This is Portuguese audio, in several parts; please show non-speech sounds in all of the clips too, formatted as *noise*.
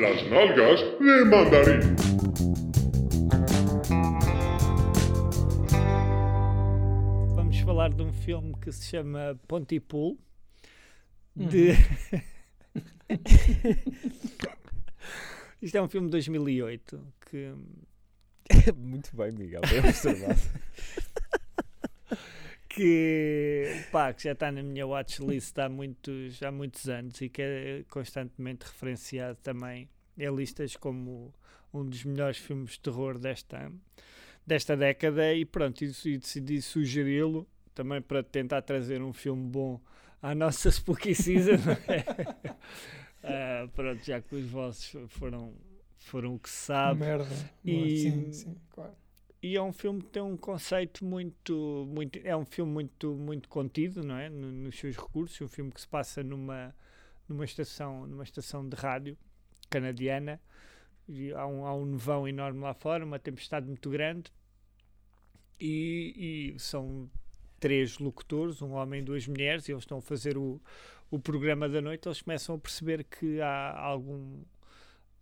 Las nalgas de mandarín. Vamos falar de um filme que se chama Pontypool. De... *laughs* Isto é um filme de 2008 que *laughs* Muito bem, Miguel, bem observado. *laughs* que, pá, que já está na minha watchlist há muitos, há muitos anos e que é constantemente referenciado também em listas como um dos melhores filmes de terror desta, desta década e pronto, e, e decidi sugeri-lo também para tentar trazer um filme bom à nossa *laughs* Spooky Season. é? *laughs* Ah, pronto, já que os vossos foram, foram o que se sabe. Merda. E- Sim, sim, claro. E é um filme que tem um conceito muito, muito é um filme muito, muito contido, não é? No- nos seus recursos, um filme que se passa numa, numa estação, numa estação de rádio canadiana. E há um, há um nevão enorme lá fora, uma tempestade muito grande. E, e são três locutores, um homem e duas mulheres, e eles estão a fazer o, o programa da noite. Eles começam a perceber que há algum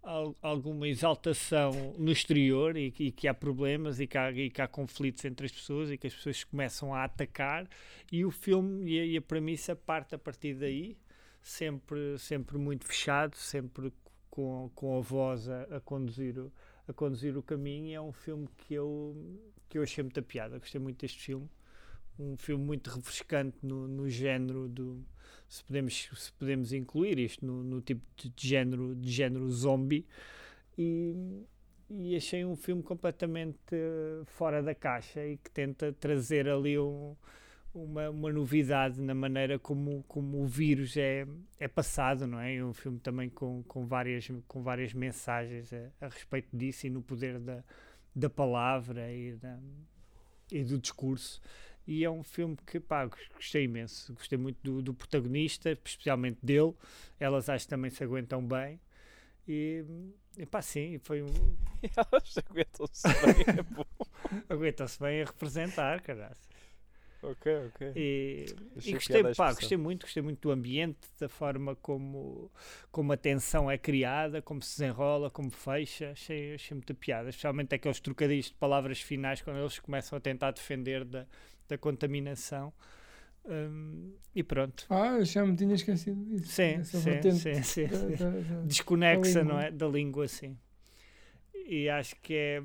al- alguma exaltação no exterior e, e que há problemas e que há, e que há conflitos entre as pessoas e que as pessoas começam a atacar e o filme e a, e a premissa parte a partir daí sempre, sempre muito fechado, sempre com, com a voz a, a conduzir o, a conduzir o caminho é um filme que eu, que eu achei muita piada, gostei muito deste filme. Um filme muito refrescante no, no género do se podemos, se podemos incluir isto no, no tipo de, de género de género zombie. E, e achei um filme completamente eh, fora da caixa e que tenta trazer ali um- uma, uma novidade na maneira como, como o vírus é, é passado, não é? É um filme também com, com, várias, com várias mensagens a, a respeito disso e no poder da, da palavra e, da, e do discurso. E é um filme que, pá, gostei imenso. Gostei muito do, do protagonista, especialmente dele. Elas acho que também se aguentam bem. E, e pá, sim, foi um. *laughs* Elas aguentam-se bem, é bom. *laughs* Aguentam-se bem a representar, caralho. Ok, ok. E, e gostei, pá, gostei muito, gostei muito do ambiente, da forma como, como a tensão é criada, como se desenrola, como fecha. Achei, achei muita piada, especialmente aqueles trocadilhos de palavras finais quando eles começam a tentar defender da, da contaminação. Hum, e pronto. Ah, eu já me tinha esquecido disso. Sim, sim, sim, sim, sim. Desconexa, não é? Da língua, sim. E acho que é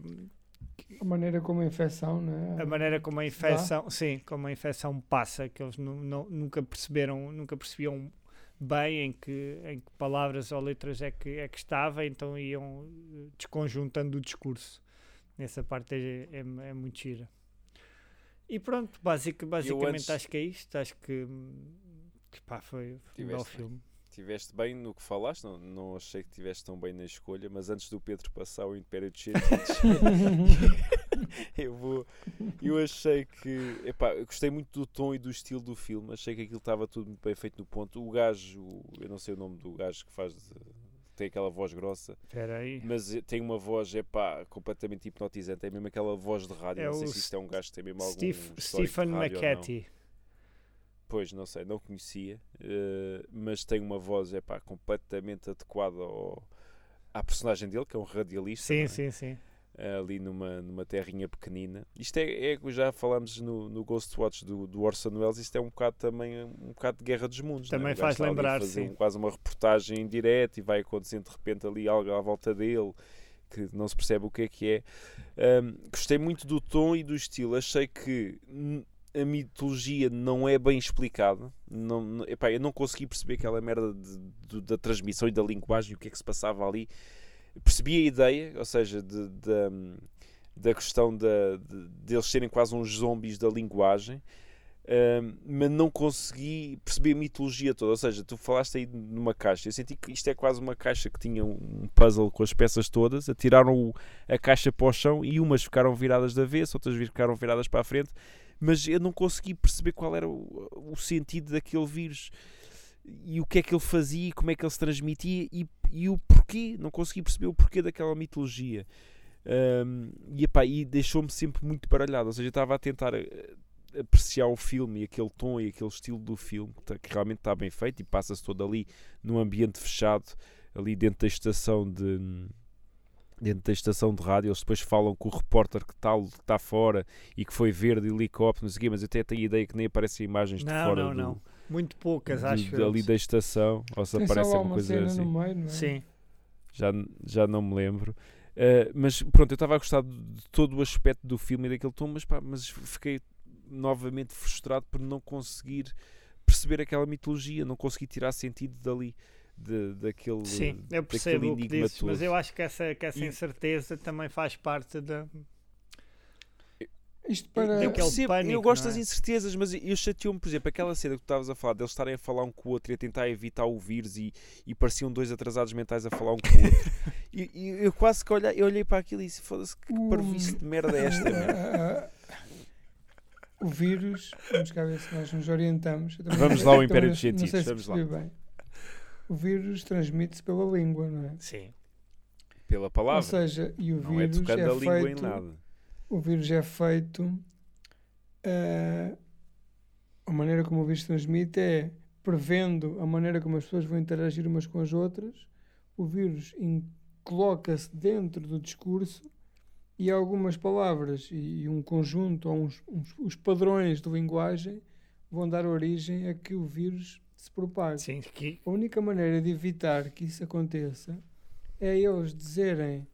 A maneira como a infecção, não é? a maneira como a infecção, sim, como a infecção passa, que eles nu- nu- nunca perceberam, nunca percebiam bem em que, em que palavras ou letras é que, é que estava, então iam eh, desconjuntando o discurso. Nessa parte é, é, é muito gira. E pronto, basic, basicamente antes- acho que é isto. Acho que, hum, que pá, foi, foi um belo filme. Tiveste bem no que falaste, não, não achei que tiveste tão bem na escolha, mas antes do Pedro passar o Império de Cheetos, *laughs* eu vou. Eu achei que. Epá, eu gostei muito do tom e do estilo do filme. Achei que aquilo estava tudo muito bem feito no ponto. O gajo, eu não sei o nome do gajo que faz. de- tem aquela voz grossa, Espera aí. mas eh, tem uma voz epá, completamente hipnotizante. É mesmo aquela voz de rádio. É não sei se isto é um gajo que tem mesmo algum. Steve, Stephen. McCarthy. Pois, não sei, não conhecia, eh, mas tem uma voz epá, completamente adequada ao, à personagem dele, que é um radialista. Sim, é? sim, sim. ali numa, numa terrinha pequenina. Isto é, é já falámos no, no Ghostwatch do, do Orson Welles, isto é um bocado também um bocado de Guerra dos Mundos. é? Também gajo faz lembrar, sim. um- quase uma reportagem em direto e vai acontecendo de repente ali algo à volta dele que não se percebe o que é que é. Ahm, gostei muito do tom e do estilo. Achei que a mitologia não é bem explicada. Não, epá, eu não consegui perceber aquela merda de- de- da transmissão e da linguagem, o que é que se passava ali. Percebi a ideia, ou seja, de, de- da questão de, de eles serem quase uns zombies da linguagem, ahm, mas não consegui perceber a mitologia toda. Ou seja, tu falaste aí numa caixa, eu senti que isto é quase uma caixa que tinha um puzzle com as peças todas, atiraram a caixa para o chão e umas ficaram viradas da avesso, outras ficaram viradas para a frente, mas eu não consegui perceber qual era o, o sentido daquele vírus e o que é que ele fazia como é que ele se transmitia e, e o porquê, não consegui perceber o porquê daquela mitologia. Ahm, e, epá, e deixou-me sempre muito baralhado, ou seja, eu estava a tentar eh, apreciar o filme e aquele tom e aquele estilo do filme que, tá- que realmente está bem feito e passa-se todo ali num ambiente fechado ali dentro da estação de dentro da estação de rádio, eles depois falam com o repórter que está tá fora e que foi ver de helicóptero, não sei o quê, mas eu até tenho a ideia que nem aparecem imagens de Não, fora não, do, não. Muito poucas, de- acho. de- ali da estação, ou se Tem só aparece alguma uma coisa assim. meio, não é? Sim. já, já não me lembro. Uh, mas pronto, eu estava a gostar de todo o aspecto do filme e daquele tom, mas, pá, mas fiquei novamente frustrado por não conseguir perceber aquela mitologia, não consegui tirar sentido dali, de, daquele, Sim, eu daquele percebo o que enigma dizes, mas eu acho que essa, que essa E- incerteza também faz parte da. Isto para. eu daquele percebo, pânico, eu gosto não das é? incertezas, mas eu chateou-me, por exemplo, aquela cena que tu estavas a falar, deles estarem a falar um com o outro e a tentar evitar o vírus e, e pareciam dois atrasados mentais a falar um com o outro. *laughs* e, e eu quase que olhei, eu olhei para aquilo e disse: foda-se, que O- parvoíce de merda é esta, meu?" Ah, *laughs* ah, *laughs* O vírus, vamos cá ver se nós nos orientamos. Vamos lá ao Império dos Sentidos, se vamos lá. bem. O vírus transmite-se pela língua, não é? Sim. Pela palavra. Ou seja, e o não é vírus tocando é, a língua em feito. nada. O vírus é feito. ah, a maneira como o vírus transmite é prevendo a maneira como as pessoas vão interagir umas com as outras. O vírus coloca-se dentro do discurso e algumas palavras e, e um conjunto ou uns, uns- os padrões de linguagem vão dar origem a que o vírus se propague. Sim, que, A única maneira de evitar que isso aconteça é eles dizerem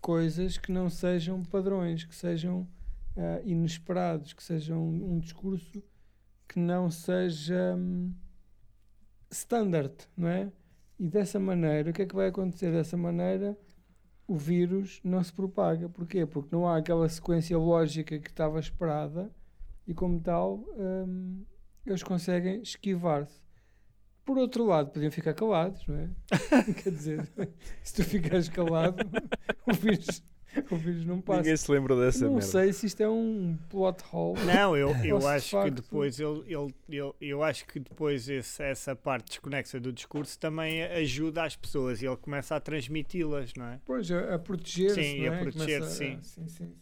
coisas que não sejam padrões, que sejam ah, inesperados, que sejam um discurso que não seja hum, standard, não é? E dessa maneira, o que é que vai acontecer? Dessa maneira, o vírus não se propaga. Porquê? Porque não há aquela sequência lógica que estava esperada e, como tal, hum, eles conseguem esquivar-se. Por outro lado, podiam ficar calados, não é? *laughs* Quer dizer, *laughs* se tu ficares calado, *laughs* o vírus, o vírus não passa. Ninguém se lembra dessa não merda. sei se isto é um plot hole. Não, eu, eu acho que facto- depois ele, ele, ele- eu acho que depois esse- essa parte desconexa do discurso também ajuda as pessoas e ele começa a transmiti-las, não é? Pois, a, a proteger-se, Sim, não a é? proteger-se, a- sim. sim, sim, sim.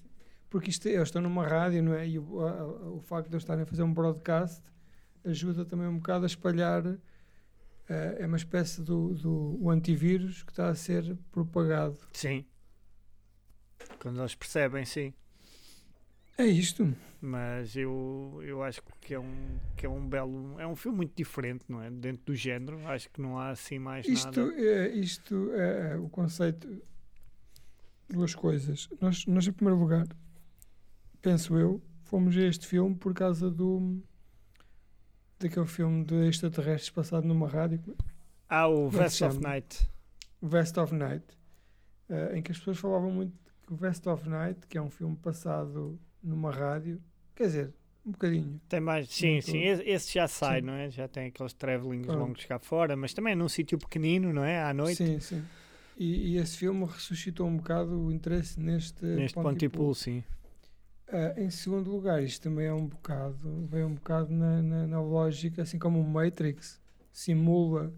Porque isto, eles estão numa rádio, não é? E o, a- a- o facto de eles estarem a fazer um broadcast ajuda também um bocado a espalhar. Eh, é uma espécie do, do antivírus que está a ser propagado. Sim. Quando eles percebem, sim. É isto. Mas eu, eu acho que é um que é um belo é um filme muito diferente não é dentro do género acho que não há assim mais Isto, nada é, isto é o conceito. Duas coisas. Nós, nós, em primeiro lugar, penso eu, fomos a este filme por causa do. Daquele filme de extraterrestres passado numa rádio, ah o é Vest of? Night Vest of Night, eh, em que as pessoas falavam muito que o Vest of Night, que é um filme passado numa rádio, quer dizer, um bocadinho. tem mais sim Muito- sim esse, já sai Sim. não é já tem aqueles travelings Pronto. longos cá fora mas também é num sítio pequenino não é à noite Sim, sim. E, e esse filme ressuscitou um bocado o interesse neste, neste ponto e pulo sim Ah, em segundo lugar, isto também é um bocado, vem um bocado na, na, na lógica, assim como o Matrix simula.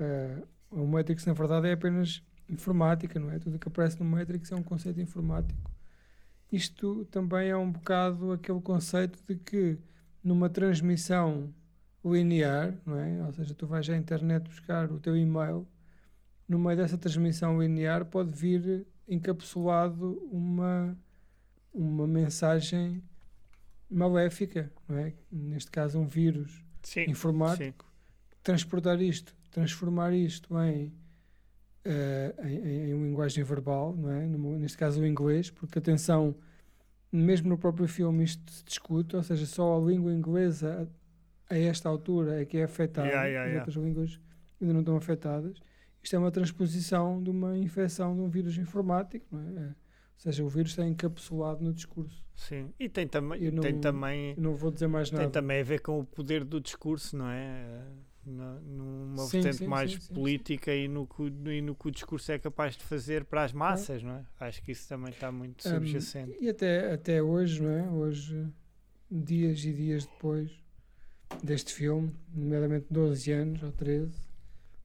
ah, o Matrix, na verdade, é apenas informática, não é? Tudo que aparece no Matrix é um conceito informático. Isto também é um bocado aquele conceito de que numa transmissão linear, não é? Ou seja, tu vais à internet buscar o teu e-mail, no meio dessa transmissão linear pode vir encapsulado uma uma mensagem maléfica, não é? Neste caso um vírus sim informático. Transportar isto, transformar isto em, eh, em, em- em linguagem verbal, não é? Neste caso o inglês, porque atenção, mesmo no próprio filme isto se discute, ou seja, só a língua inglesa a, a esta altura é que é afetada, Yeah, yeah, as yeah. outras línguas ainda não estão afetadas. Isto é uma transposição de uma infecção de um vírus informático, não é? Ou seja, o vírus está encapsulado no discurso. sim e tem também Eu tem não- também Eu não vou dizer mais nada. tem também a ver com o poder do discurso não é Na- numa Sim, vertente sim, mais sim, política E, no que, o- e no que o discurso é capaz de fazer para as massas, não é? Acho que isso também está muito Um, subjacente. e até, até hoje, não é? Hoje, dias e dias depois deste filme, nomeadamente 12 anos ou 13,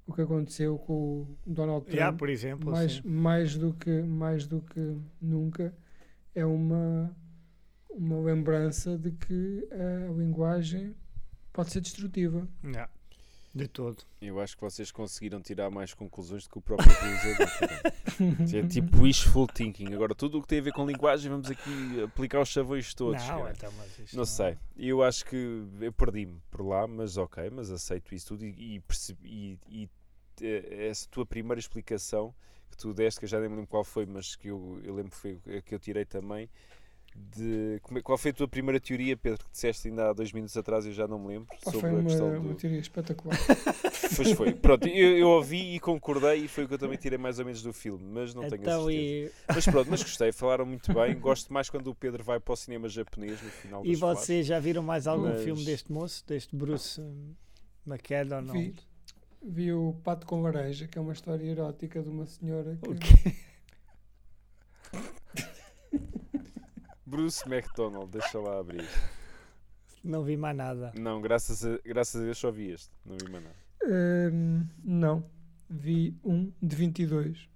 o que aconteceu com o Donald Trump, Já, por exemplo, mais, sim. mais, do que, mais do que nunca, é uma, uma lembrança de que a linguagem pode ser destrutiva. Já. De todo. Eu acho que vocês conseguiram tirar mais conclusões do que o próprio realizador. é tipo wishful thinking. Agora, tudo o que tem a ver com linguagem, vamos aqui aplicar os chavões todos. não, então, isto Não sei. Eu acho que eu perdi-me por lá, mas ok, mas aceito isso tudo e, e percebi. E, e, eh, essa tua primeira explicação que tu deste, que eu já nem me lembro qual foi, mas que eu, eu lembro que foi a que eu tirei também. De, como é- qual foi a tua primeira teoria, Pedro, que disseste ainda há dois minutos atrás, eu já não me lembro, Pá, sobre foi a uma, questão uma do. teoria espetacular. *laughs* Pois foi. Pronto, eu, eu ouvi e concordei e foi o que eu também tirei mais ou menos do filme, mas não tenho a Então, certeza. e, Mas pronto, mas gostei, falaram muito bem. Gosto mais quando o Pedro vai para o cinema japonês no final e vocês já viram mais algum Mas- filme deste moço, deste Bruce hum, McAdam? Vi, vi o Pato com Laranja, que é uma história erótica de uma senhora que O Bruce McDonald, deixa lá abrir. Não vi mais nada. Não, graças a, graças a Deus só vi este, não vi mais nada. Hum, não, vi um de 22.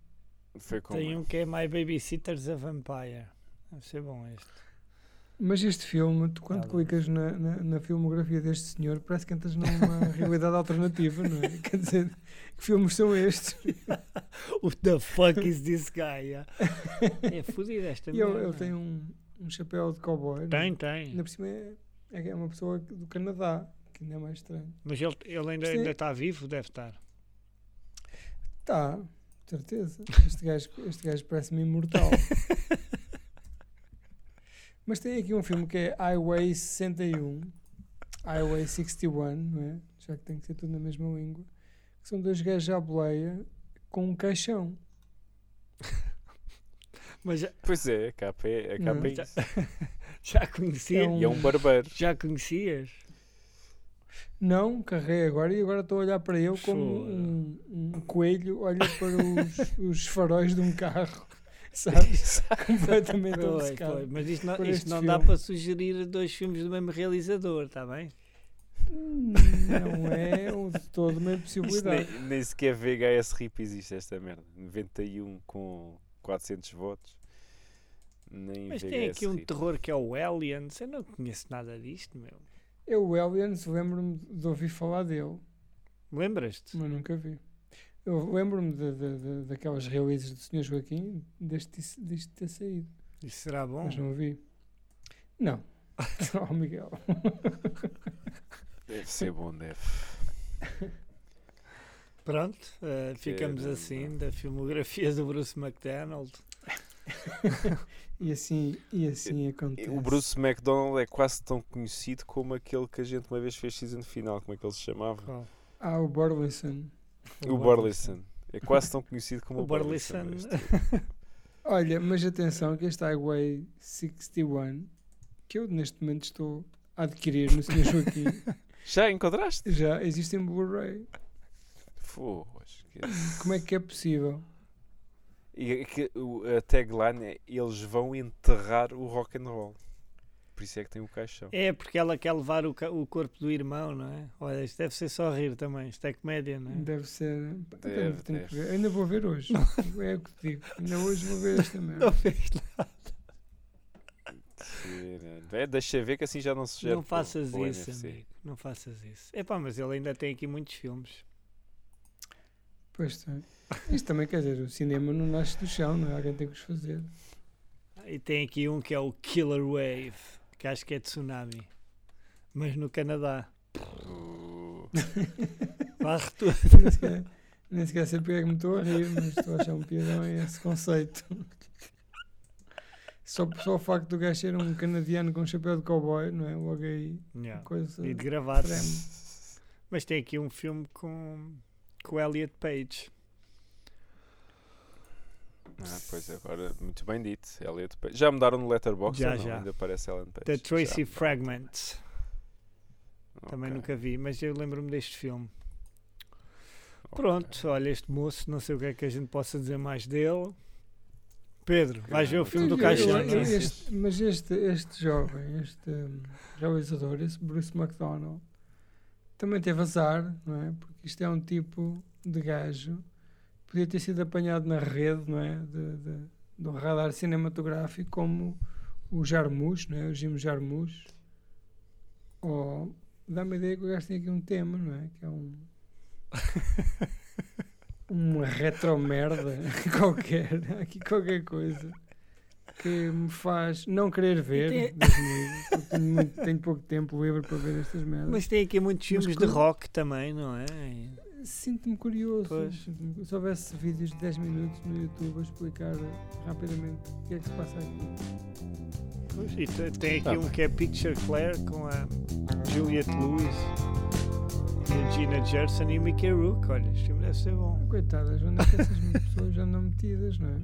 Foi com Tem um que é My Babysitter's a Vampire. Deve ser bom este. Mas este filme, tu quando Nada. clicas na, na, na filmografia deste senhor, parece que entras numa *laughs* realidade alternativa, não é? Quer dizer, que filmes são estes? *laughs* What the fuck is this guy? yeah? É fodido esta E merda. ele tem um, um chapéu de cowboy. não é? Tem, tem. Ainda por cima é, é uma pessoa do Canadá, que ainda é mais estranho. Mas ele, ele ainda ainda está vivo? Deve estar. Tá, certeza. *laughs* Este gajo, este gajo parece-me imortal. *laughs* Mas tem aqui um filme que é Highway 61, Highway 61, não é? Já que tem que ser tudo na mesma língua. Que são dois gajos à boleia com um caixão. Mas já, Pois é, a capa é, a capa Não. é isso. *laughs* já conhecia? É um- E é um barbeiro. Já conhecias? Não, carrei agora e agora estou a olhar para ele como um, um coelho olha para os, *laughs* os faróis de um carro, *laughs* sabes? Completamente obcecado. Mas isto não, por isto este não dá filme. para sugerir dois filmes do mesmo realizador, está bem? Não é um de todo uma Isto possibilidade. nem, nem sequer VHS RIP existe esta merda. 91 com 400 votos. Nem Mas tem aqui um terror que é o Aliens. Eu não conheço nada disto, meu. Eu, o Aliens, lembro-me de ouvir falar dele, Lembras-te? mas nunca vi. Eu lembro-me de, de- de- daquelas releases do Sr. Joaquim, deste, disto ter saído, Isso será bom? mas não vi. Não. *laughs* oh, Miguel. Deve ser bom, deve. Pronto, eh, ficamos Caramba. assim da filmografia do Bruce McDonald. *laughs* E assim, e assim acontece. O Bruce McDonald é quase tão conhecido como aquele que a gente uma vez fez season final. Como é que ele se chamava? Qual? Ah, o Borlinson. O Burleson. É quase tão conhecido como O o. *laughs* Olha, mas atenção que este Highway 61, que eu neste momento estou a adquirir no Sr. Joaquim, *laughs* Já encontraste? já existe em Blu-ray. Como é que é possível? E é que o- a tagline é eles vão enterrar o rock and roll. Por isso é que tem o caixão. É porque ela quer levar o, o corpo do irmão, não é? Olha, isto deve ser só rir também. Isto é comédia, não é? Deve ser. Deve, Tenho- tenho deve. que ver. Ainda vou ver hoje. É o que te digo. Ainda hoje vou ver esta merda. Não fez nada. É, deixa ver que assim já não se gera Não faças isso, amigo. Não faças isso. Epá, mas ele ainda tem aqui muitos filmes. Pois tem. Isto também quer dizer, o cinema não nasce do chão, não é? Alguém tem que os fazer. E tem aqui um que é o Killer Wave, que acho que é tsunami. Mas no Canadá. *laughs* Varre tudo. Nem sequer, nem sequer sei porque é que me estou a rir, mas estou a achar um piadão a esse conceito. Só, só o facto do gajo ser um canadiano com um chapéu de cowboy, não é? Logo aí, Yeah. coisa. E de gravar. Mas tem aqui um filme com o Elliot Page. ah, pois agora, muito bem dito. Elliot Page. Já mudaram no Letterboxd? Já, já. Ainda aparece Ellen Page. The Já Tracy. Fragments. Também Ok, nunca vi, mas eu lembro-me deste filme. ok. Pronto, olha, este moço, não sei o que é que a gente possa dizer mais dele. Pedro, vais ver o filme do Eu- Caixão, é? Mas este, este jovem, este hum, realizador, esse Bruce McDonald, também teve azar, não é? Porque isto é um tipo de gajo podia ter sido apanhado na rede, não é? De, de, do radar cinematográfico como o Jarmusch, não é? O Jim Jarmusch. Ou dá-me a ideia que o gajo tem aqui um tema, não é? Que é um, *laughs* uma retromerda *laughs* qualquer, aqui qualquer coisa que me faz não querer ver tem- tenho, muito- tenho pouco tempo livre para ver estas merdas. Mas tem aqui muitos filmes de rock também, não é? Sinto-me curioso. Pois. sinto-me- Se houvesse vídeos de 10 minutos no YouTube a explicar rapidamente o que é que se passa aqui. Pois, e te- tem aqui Ah, um que é Picture Claire com a Juliette Lewis e a Gina Gerson e o Mickey Rourke. Olha, filme deve ser bom. Coitadas, onde é que essas *laughs* pessoas já andam metidas, não é?